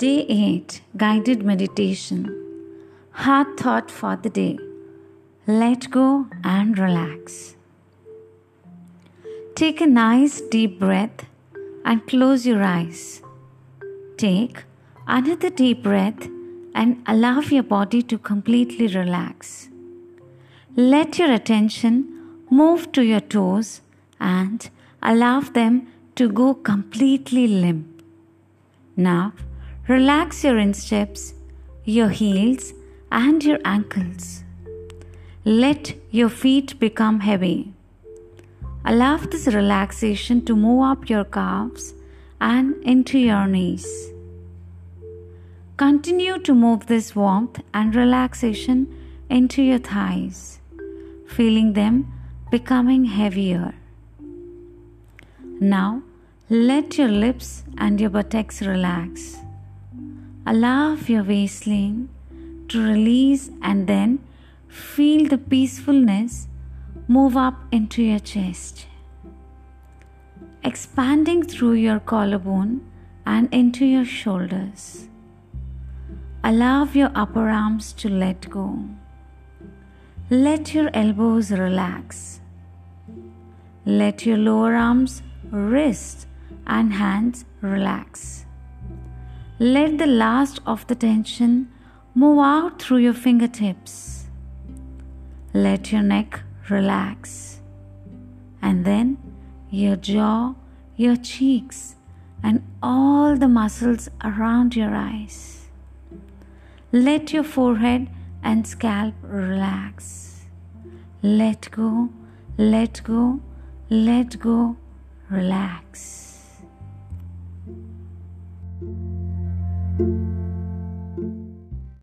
Day 8 Guided Meditation Heart Thought for the Day Let go and relax. Take a nice deep breath and close your eyes. Take another deep breath and allow your body to completely relax. Let your attention move to your toes and allow them to go completely limp. Now, relax your insteps, your heels, and your ankles. Let your feet become heavy. Allow this relaxation to move up your calves and into your knees. Continue to move this warmth and relaxation into your thighs, feeling them becoming heavier. Now, let your lips and your buttocks relax. Allow your waistline to release and then feel the peacefulness move up into your chest, expanding through your collarbone and into your shoulders. Allow your upper arms to let go. Let your elbows relax. Let your lower arms, wrists, and hands relax. Let the last of the tension move out through your fingertips. Let your neck relax. And then your jaw, your cheeks, and all the muscles around your eyes. Let your forehead and scalp relax. Let go, let go, let go, relax. Música